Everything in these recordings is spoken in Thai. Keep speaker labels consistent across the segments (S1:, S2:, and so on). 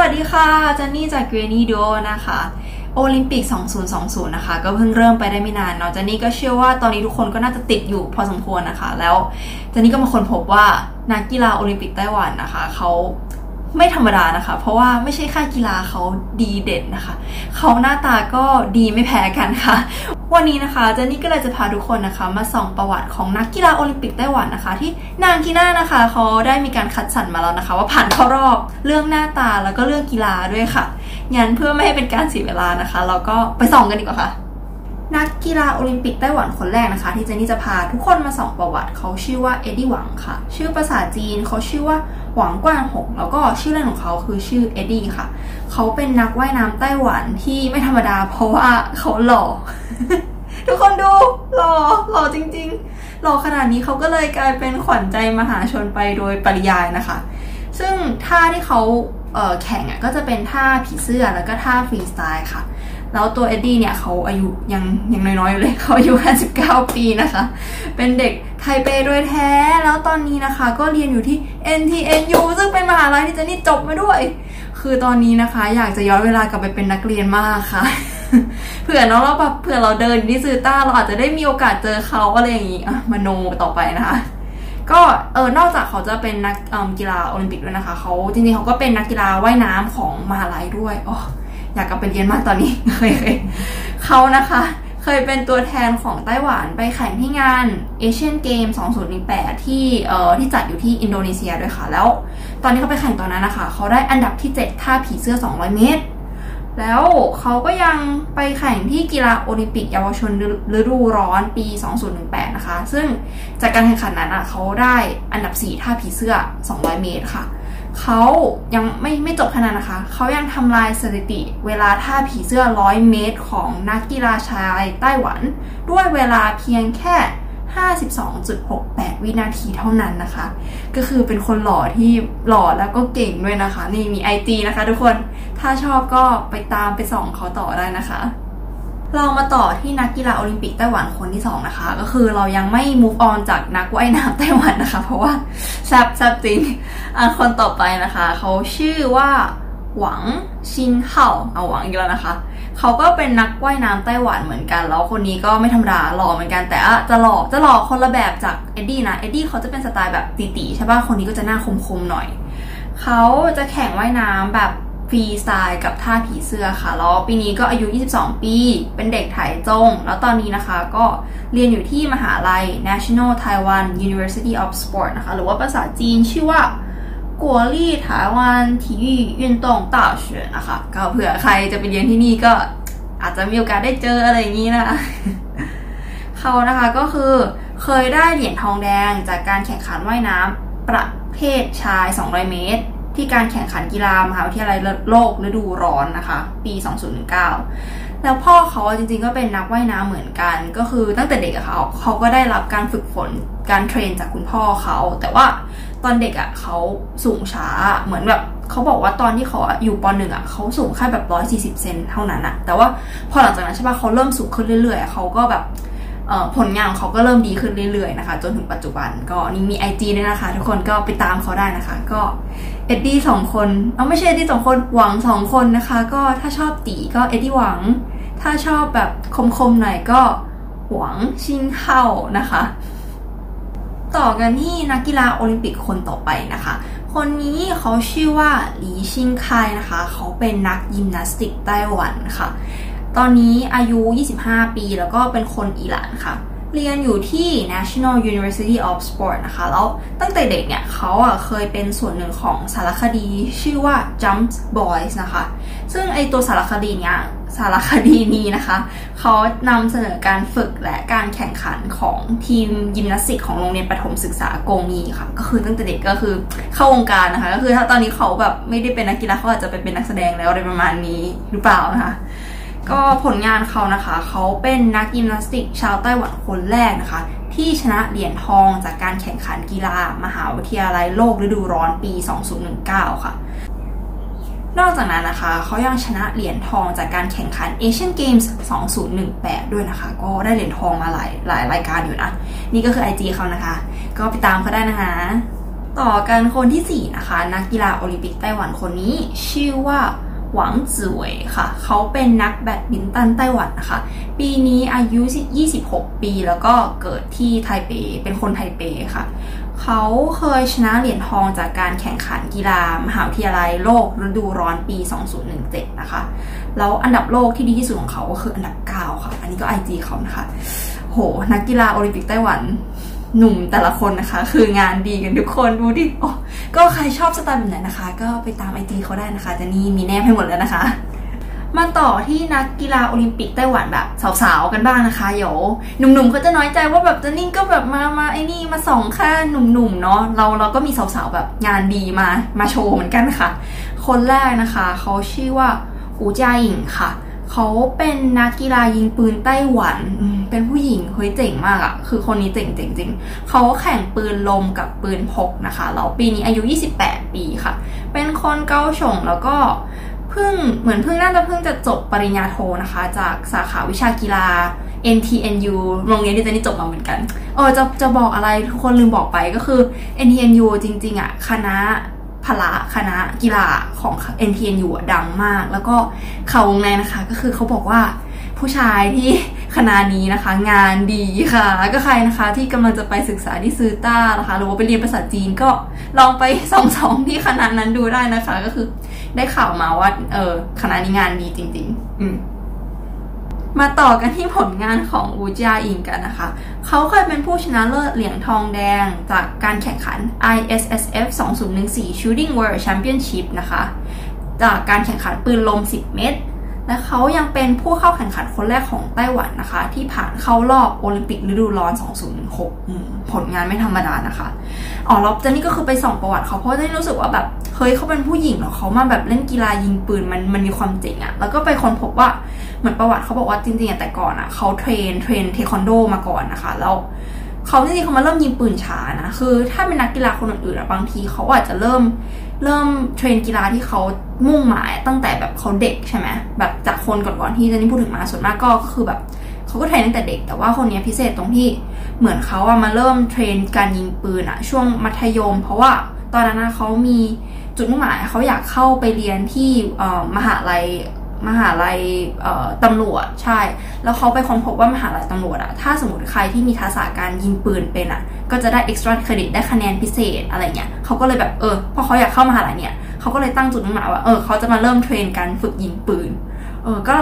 S1: วัสดีค่ะจันนี่จากเกรนีโดนะคะโอลิมปิก 2020 นะคะ ก็เพิ่งเริ่มไปได้ไม่นานเนาะจันนี่ก็เชื่อว่าตอนนี้ทุกคนก็น่าจะติดอยู่พอสมควรนะคะ แล้วจันนี่ก็มาค้นพบว่านักกีฬาโอลิมปิกไต้หวันนะคะเขา ไม่ธรรมดานะคะ เพราะว่าไม่ใช่ค่ากีฬาเขาดีเด่นนะคะ เขาหน้าตาก็ดีไม่แพ้กันค่ะ วันนี้นะคะเจนนี่ก็เลยจะพาทุกคนนะคะ มาส่องประวัติของนักกีฬาโอลิมปิกไต้หวันนะคะ ที่นางกีน่านะคะเขาได้มีการคัดสรรมาแล้วนะคะ ว่าผ่านเข้ารอบเรื่องหน้าตาแล้วก็เรื่องกีฬาด้วยค่ะงั้นเพื่อไม่ให้เป็นการเสียเวลานะคะ เราก็ไปส่องกันดีกว่าค่ะนักกีฬาโอลิมปิกไต้หวันคนแรกนะคะ ที่เจนนี่จะพาทุกคนมาส่องประวัติเขาชื่อว่าเอ็ดดี้หวังค่ะ ชื่อภาษาจีนเขาชื่อว่า หวังกว้างหง แล้วก็ชื่อเล่นของเขาคือชื่อเอ็ดดี้ค่ะ เขาเป็นนักว่ายน้ำไต้หวันที่ไม่ธรรมดา เพราะว่าเขาหล่อ ทุกคนดูหล่อหล่อจริง ๆ หล่อขนาดนี้เขาก็เลยกลายเป็นขวัญใจมหาชนไปโดยปริยายนะคะ ซึ่งท่าที่เขาเแข่งก็จะเป็นท่าผีเสื้อแล้วก็ท่าฟรีสไตล์ค่ะ แล้วตัวเอ็ดดี้เนี่ยเขาอายุยังยังน้อยๆอยู่เลยเขาอายุแค่19ปีนะคะ เป็นเด็กไทเปโดยแท้ แล้วตอนนี้นะคะ ก็เรียนอยู่ที่ NTNU ซึ่งเป็นมหาลัยที่เจนนี่จบมาด้วย คือตอนนี้นะคะ อยากจะย้อนเวลากลับไปเป็นนักเรียนมากค่ะเผื่อเนาะเราแบบเผื่อเราเดินที่ซูต้าเราอาจจะได้มีโอกาสเจอเขาอะไรอย่างงี้มโนต่อไปนะคะก็เออนอกจากเขาจะเป็นนักกีฬาโอลิมปิกด้วยนะคะเขาจริงๆเขาก็เป็นนักกีฬาว่ายน้ำของมหาลัยด้วยอ๋อ อยากกลับไปเรียนมากตอนนี้เคยเขานะคะ เคยเป็นตัวแทนของไต้หวันไปแข่งที่งานเอเชียนเกม2018 ที่เอ่อที่จัดอยู่ที่อินโดนีเซียด้วยค่ะ แล้ว ตอนนี้เขาไปแข่งตอนนั้นนะคะ เขาได้อันดับที่ 7 ท่าผีเสื้อ 200 เมตร แล้วเขาก็ยังไปแข่งที่กีฬาโอลิมปิกเยาวชนฤดูร้อนปี 2018 นะคะ ซึ่งจากการแข่งขันนั้นอะเขาได้อันดับ 4 ท่าผีเสื้อ 200 เมตรค่ะ เขายังไม่ไม่จบขนาดนะคะ เขายังทำลายสถิติ เวลาท่าผีเสื้อ100เมตรของนักกีฬาชายไต้หวัน ด้วยเวลาเพียงแค่ 52.68 วินาทีเท่านั้นนะคะ ก็คือเป็นคนหล่อที่หล่อแล้วก็เก่งด้วยนะคะ นี่มี IG นะคะทุกคน ถ้าชอบก็ไปตามไปส่องเขาต่อได้นะคะเรามาต่อที่นักกีฬาโอลิมปิกไต้หวันคนที่ 2 นะคะ ก็คือเรายังไม่ move on จากนักว่ายน้ำไต้หวันนะคะ เพราะว่าแซบแซบจริง อันคนต่อไปนะคะ เขาชื่อว่าหวังชินเห่าเอาหวังอีกแล้วนะคะ เขาก็เป็นนักว่ายน้ำไต้หวันเหมือนกัน แล้วคนนี้ก็ไม่ธรรมดาหล่อเหมือนกันแต่จะหล่อจะหล่อคนละแบบจากเอ็ดดี้นะ เอ็ดดี้เขาจะเป็นสไตล์แบบตี๋ๆใช่ป่ะ คนนี้ก็จะหน้าคมๆหน่อย เขาจะแข่งว่ายน้ำแบบฟรีสไตล์กับท่าผีเสื้อค่ะ แล้วปีนี้ก็อายุ 22 ปี เป็นเด็กไถจง แล้วตอนนี้นะคะก็เรียนอยู่ที่มหาลัย National Taiwan University of Sport นะคะ หรือว่าภาษาจีนชื่อว่า กัวลี่ไต้หวัน体育运动大学นะคะ ก็เผื่อใครจะไปเรียนที่นี่ก็อาจจะมีโอกาสได้เจออะไรอย่างนี้นะ เขานะคะก็คือเคยได้เหรียญทองแดงจากการแข่งขันว่ายน้ำประเภทชาย 200 เมตรที่การแข่งขันกีฬามหาวิทยาลัยโลกฤดูร้อนนะคะ ปี 2019 แล้วพ่อเขาจริงๆก็เป็นนักว่ายน้ำเหมือนกัน ก็คือตั้งแต่เด็กอะเขาเขาก็ได้รับการฝึกฝนการเทรนจากคุณพ่อเขา แต่ว่า ตอนเด็กอะเขาสูงช้าเหมือนแบบเขาบอกว่าตอนที่เขาอยู่ปหนึ่งอะเขาสูงแค่แบบ140เซนเท่านั้นอะแต่ว่าพอหลังจากนั้นใช่ปะเขาเริ่มสูงขึ้นเรื่อยๆเขาก็แบบผลงานของเขาก็เริ่มดีขึ้นเรื่อยๆนะคะ จนถึงปัจจุบันก็นี่มี IG ด้วยนะคะ ทุกคนก็ไปตามเขาได้นะคะ ก็เอ็ดดี้สองคนเอาไม่ใช่เอ็ดดี้สองคนหวังสองคนนะคะ ก็ถ้าชอบตี๋ก็เอ็ดดี้หวัง ถ้าชอบแบบคมๆหน่อยก็หวังชิงเฮานะคะ ต่อกันที่นักกีฬาโอลิมปิกคนต่อไปนะคะ คนนี้เขาชื่อว่าหลีชิงคายนะคะ เขาเป็นนักยิมนาสติกไต้หวันค่ะ ตอนนี้อายุ 25 ปีแล้วก็เป็นคนอิหร่านค่ะ เรียนอยู่ที่ National University of Sport นะคะ แล้วตั้งแต่เด็กเนี่ยเขาอะเคยเป็นส่วนหนึ่งของสารคดีชื่อว่า Jump Boys นะคะ ซึ่งไอตัวสารคดีเนี้ย สารคดีนี้นะคะ เขานำเสนอการฝึกและการแข่งขันของทีมยิมนาสติกของโรงเรียนประถมศึกษากงีค่ะ ก็คือตั้งแต่เด็กก็คือเข้าวงการนะคะ ก็คือถ้าตอนนี้เขาแบบไม่ได้เป็นนักกีฬาเขาอาจจะไปเป็นนักแสดงแล้วอะไรประมาณนี้หรือเปล่านะคะ ก็ผลงานเขานะคะ เขาเป็นนักยิมนาสติกชาวไต้หวันคนแรกนะคะ ที่ชนะเหรียญทองจากการแข่งขันกีฬา มหาวิทยาลัยโลกฤดูร้อนปี 2019 ค่ะ นอกจากนั้นนะคะเขายังชนะเหรียญทองจากการแข่งขันเอเชียนเกมส์2018 ด้วยนะคะ ก็ได้เหรียญทองมาหลายหลายรายการอยู่นะ นี่ก็คือ IG เขานะคะ ก็ไปตามเขาได้นะคะ ต่อกันคนที่ 4 นะคะ นักกีฬาโอลิมปิกไต้หวันคนนี้ ชื่อว่าหวังจื่วยค่ะ เขาเป็นนักแบดมินตันไต้หวันนะคะ ปีนี้อายุ 26 ปี แล้วก็เกิดที่ไทเป เป็นคนไทเปค่ะ เขาเคยชนะเหรียญทองจากการแข่งขันกีฬามหาวิทยาลัยโลกฤดูร้อนปี 2017 นะคะ แล้วอันดับโลกที่ดีที่สุดของเขาก็คืออันดับ 9 ค่ะ อันนี้ก็ IG เขานะคะ โห นักกีฬาโอลิมปิกไต้หวันหนุ่มแต่ละคนนะคะ คืองานดีกันทุกคนดูดิโอ้ก็ใครชอบสไตล์แบบไหนนะคะ ก็ไปตามไอจีเขาได้นะคะเจะนี่มีแนบให้หมดแล้วนะคะ มาต่อที่นักกีฬาโอลิมปิกไต้หวันแบบสาวๆกันบ้างนะคะเดี๋ยวหนุ่มๆเขาจะน้อยใจว่าแบบเจะนี่งก็แบบมามาไอ้นี่มาส่องแค่หนุ่มๆเนาะเราเราก็มีสาวๆแบบงานดีมามาโชว์เหมือนกันค่ะ คนแรกนะคะเขาชื่อว่าอูจาอิงค่ะเขาเป็นนักกีฬายิงปืนไต้หวัน เป็นผู้หญิง เฮ้ยเจ๋งมากอะคือคนนี้เจ๋งจริงๆเขาแข่งปืนลมกับปืนพกนะคะ แล้วปีนี้อายุ 28 ปีค่ะ เป็นคนเกาฉงแล้วก็ พิ่งเหมือนเพิ่งน่าจะเพิ่งจะจบปริญญาโทนะคะ จากสาขาวิชากีฬา NTNU โรงเรียนที่เจนนี่จบมาเหมือนกันเออจะจะบอกอะไรทุกคนลืมบอกไปก็คือ NTNU จริง ๆอะคณะพละคณะกีฬาของ NTNU ดังมาก แล้วก็ข่าววงในนะคะ ก็คือเขาบอกว่าผู้ชายที่ คณะนี้นะคะ งานดีค่ะ ก็ใครนะคะที่กำลังจะไปศึกษาที่ซือต้านะคะ หรือว่าไปเรียนภาษาจีนก็ลองไปส่องๆที่คณะนั้นดูได้นะคะ ก็คือได้ข่าวมาว่า เออคณะนี้งานดีจริง ๆ อืมมาต่อกันที่ผลงานของอูจาอิงกันนะคะ เขาเคยเป็นผู้ชนะเลิศเหรียญทองแดงจากการแข่งขัน ISSF 2014 Shooting World Championship นะคะ จากการแข่งขันปืนลม 10 เมตร และเขายังเป็นผู้เข้าแข่งขันคนแรกของไต้หวันนะคะ ที่ผ่านเข้ารอบโอลิมปิกฤดูร้อน 2016 ผลงานไม่ธรรมดานะคะอ๋อแล้วเจนนี่ก็คือไปส่องประวัติเขาเพราะเจนนี่รู้สึกว่าแบบเฮ้ยเขาเป็นผู้หญิงเหรอเขามาแบบเล่นกีฬายิงปืนมันมันมีความเจ๋งอะแล้วก็ไปค้นพบว่าเหมือนประวัติเขาบอกว่าจริงๆอะแต่ก่อนอะเขา train train เทควันโดมาก่อนนะคะแล้วเขาจริงๆเขามาเริ่มยิงปืนช้านะคือ ถ้าเป็นนักกีฬาคนอื่นๆอะบางทีเขาอาจจะเริ่ม เริ่มเทรนกีฬาที่เขามุ่งหมายตั้งแต่แบบเขาเด็กใช่ไหมแบบจากคนก่อนๆที่เจนนี่พูดถึงมาส่วนมากก็คือแบบเขาก็เทรนตั้งแต่เด็ก แต่ว่าคนนี้พิเศษตรงที่เหมือนเขาอะมาเริ่มเทรนการยิงปืนอะช่วงมัธยม เพราะว่าตอนนั้นเขามีจุดมุ่งหมายเขาอยากเข้าไปเรียนที่มหาลัย มหาลัยตำรวจใช่ แล้วเขาไปค้นพบว่ามหาลัยตำรวจอะถ้าสมมติใครที่มีทักษะการยิงปืนเป็นอะก็จะได้ extra credit ได้คะแนนพิเศษอะไรเงี้ยเขาก็เลยแบบเออพอเขาอยากเข้ามหาลัยเนี่ยเขาก็เลยตั้งจุดมุ่งหมายว่าเออเขาจะมาเริ่มเทรนการฝึกยิงปืนเออก็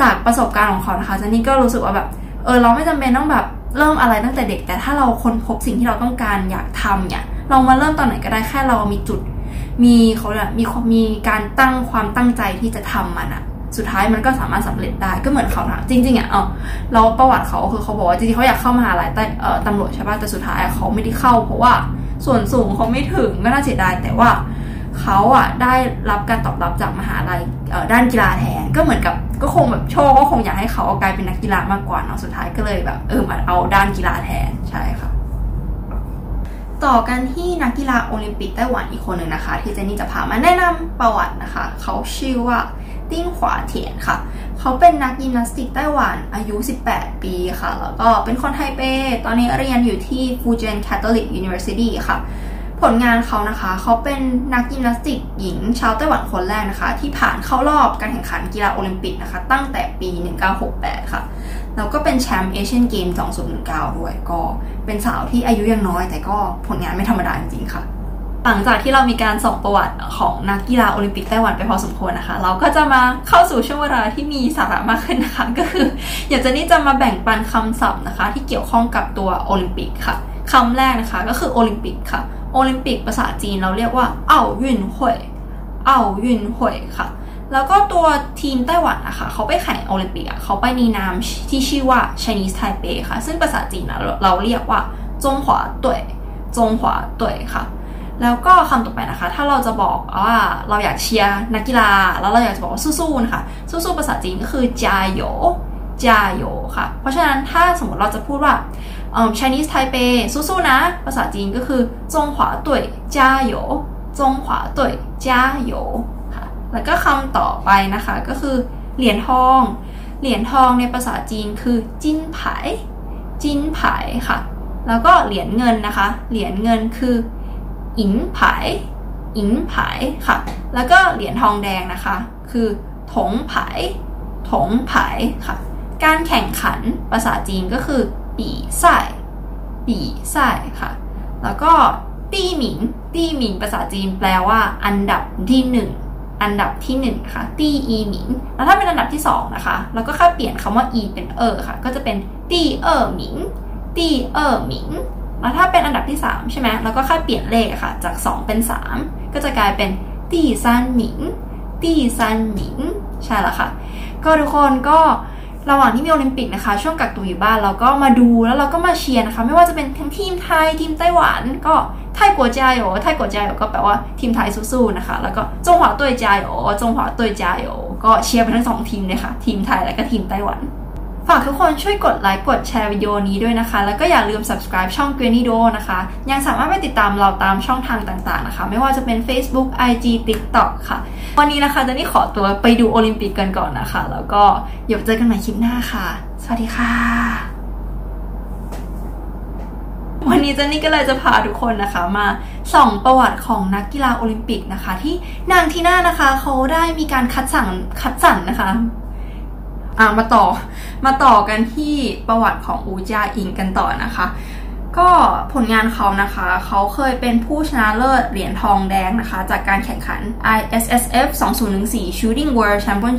S1: จากประสบการณ์ของเขานะคะเจนนี่ก็รู้สึกว่าแบบเออเราไม่จำเป็นต้องแบบเริ่มอะไรตั้งแต่เด็ก แต่ถ้าเราค้นพบสิ่งที่เราต้องการอยากทำเนี่ยเรามาเริ่มตอนไหนก็ได้แค่เรามีจุดมีเขาเรียมีมีการตั้งความตั้งใจที่จะทำมันอะ สุดท้ายมันก็สามารถสำเร็จได้ก็เหมือนเขานะจริง ๆอะเออเราประวัติเขาคือเขาบอกว่าจริงๆเขาอยากเข้ามหาลัยแต่ตำรวจใช่ป่ะแต่สุดท้ายเขาไม่ได้เข้า เพราะว่าส่วนสูงเขาไม่ถึงก็น่าเสียดายแต่ว่าเขาอะได้รับการตอบรับจากมหาลัยด้านกีฬาแทนก็เหมือนกับก็คงแบบโชคก็คงอยากให้เขากลายเป็นนักกีฬามากกว่าเนาะสุดท้ายก็เลยแบบเออมาเอาด้านกีฬาแทนใช่ค่ะ ต่อกันที่นักกีฬาโอลิมปิกไต้หวันอีกคนหนึ่งนะคะ ที่เจนนี่จะพามาแนะนำประวัตินะคะ เขาชื่อว่าติ้งขวาเถียนค่ะ เขาเป็นนักยิมนาสติกไต้หวันอายุ 18 ปีค่ะ แล้วก็เป็นคนไทเป ตอนนี้เรียนอยู่ที่ Fu Jen Catholic University ค่ะ ผลงานเขานะคะ เขาเป็นนักยิมนาสติกหญิงชาวไต้หวันคนแรกนะคะ ที่ผ่านเข้ารอบการแข่งขันกีฬาโอลิมปิกนะคะ ตั้งแต่ปี 1968 ค่ะ แล้วก็เป็นแชมป์เอเชียนเกม 2019 ด้วย ก็เป็นสาวที่อายุยังน้อย แต่ก็ผลงานไม่ธรรมดาจริงๆค่ะ หลังจากที่เรามีการส่องประวัติของนักกีฬาโอลิมปิกไต้หวันไปพอสมควรนะคะ เราก็จะมาเข้าสู่ช่วงเวลาที่มีสาระมากขึ้นนะคะ ก็คือ อยากจะนี่จะมาแบ่งปันคำศัพท์นะคะ ที่เกี่ยวข้องกับตัวโอลิมปิกค่ะคำแรกนะคะก็คือโอลิมปิกค่ะ โอลิมปิกภาษาจีนเราเรียกว่าเอ่ายุนหวยเอ่ายุนหวยค่ะ แล้วก็ตัวทีมไต้หวันนะคะเขาไปแข่งโอลิมปิกอะเขาไปในนามที่ชื่อว่า Chinese Taipei ค่ะ ซึ่งภาษาจีนนะเราเรียกว่าจงหวาต่ยจงหวาต่ยค่ะ แล้วก็คำต่อไปนะคะ ถ้าเราจะบอกว่าเราอยากเชียร์นักกีฬา แล้วเราอยากจะบอกว่าสู้ๆนะคะสู้ๆภาษาจีนก็คือจาโยจาโยค่ะ เพราะฉะนั้นถ้าสมมติเราจะพูดว่า Chinese Taipei สู้ๆนะ ภาษาจีนก็คือจงหวาเต่ยจาโยจงหวาเต่ยจาโย แล้วก็คำต่อไปนะคะ ก็คือเหรียญทอง เหรียญทองในภาษาจีนคือจินไผจินไผค่ะ แล้วก็เหรียญเงินนะคะ เหรียญเงินคืออิงผายอิงผายค่ะ แล้วก็เหรียญทองแดงนะคะ คือถงไผายถงไผายค่ะ การแข่งขันภาษาจีนก็คือปีไส้ปีไส้ค่ะ แล้วก็第一名 第一名 ภาษาจีนแปลว่า อันดับที่หนึ่ง อันดับที่1นะคะ第一名 แล้วถ้าเป็นอันดับที่2นะคะเราก็แค่เปลี่ยนคำว่าอีเป็นเออค่ะ ก็จะเป็น第二名 第二名 แล้วถ้าเป็นอันดับที่3ใช่ไหมเราก็แค่เปลี่ยนเลขค่ะ จาก 2 เป็น 3 ก็จะกลายเป็น第三名 第三名 ใช่แล้วค่ะ ก็ทุกคนก็ระหว่างที่มีโอลิมปิกนะคะ ช่วงกักตัวอยู่บ้านเราก็มาดูแล้วเราก็มาเชียร์นะคะ ไม่ว่าจะเป็นทั้งทีมไทยทีมไต้หวันก็ ไทยกัวจาโยไทยกัวจาโยก็แปลว่าทีมไทยสู้ๆนะคะ แล้วก็จงหวาตุ้ยจาโยจงหวาตุ้ยจาโยก็เชียร์ไปทั้งสองทีมเลยค่ะ ทีมไทยและก็ทีมไต้หวันฝากทุกคนช่วยกดไลค์กดแชร์วิดีโอนี้ด้วยนะคะ แล้วก็อย่าลืม subscribe ช่อง g r e n i d o นะคะ ยังสามารถไปติดตามเราตามช่องทางต่างๆนะคะ ไม่ว่าจะเป็น Facebook IG TikTok ค่ะ วันนี้นะคะเจนนี่ขอตัวไปดูโอลิมปิกกันก่อนนะคะ แล้วก็เดี๋ยวเจอกันใหม่คลิปหน้าค่ะ สวัสดีค่ะ วันนี้เจนนี่ก็เลยจะพาทุกคนนะคะมาส่องประวัติของนักกีฬาโอลิมปิกนะคะ ที่นางทีน่านะคะเขาได้มีการคัดสั่งคัดสรรนะคะอ่ามาต่อมาต่อกันที่ประวัติของอูจาอิงกันต่อนะคะ ก็ผลงานเขานะคะ เขาเคยเป็นผู้ชนะเลิศเหรียญทองแดงนะคะ จากการแข่งขัน ISSF 2014 Shooting World Champion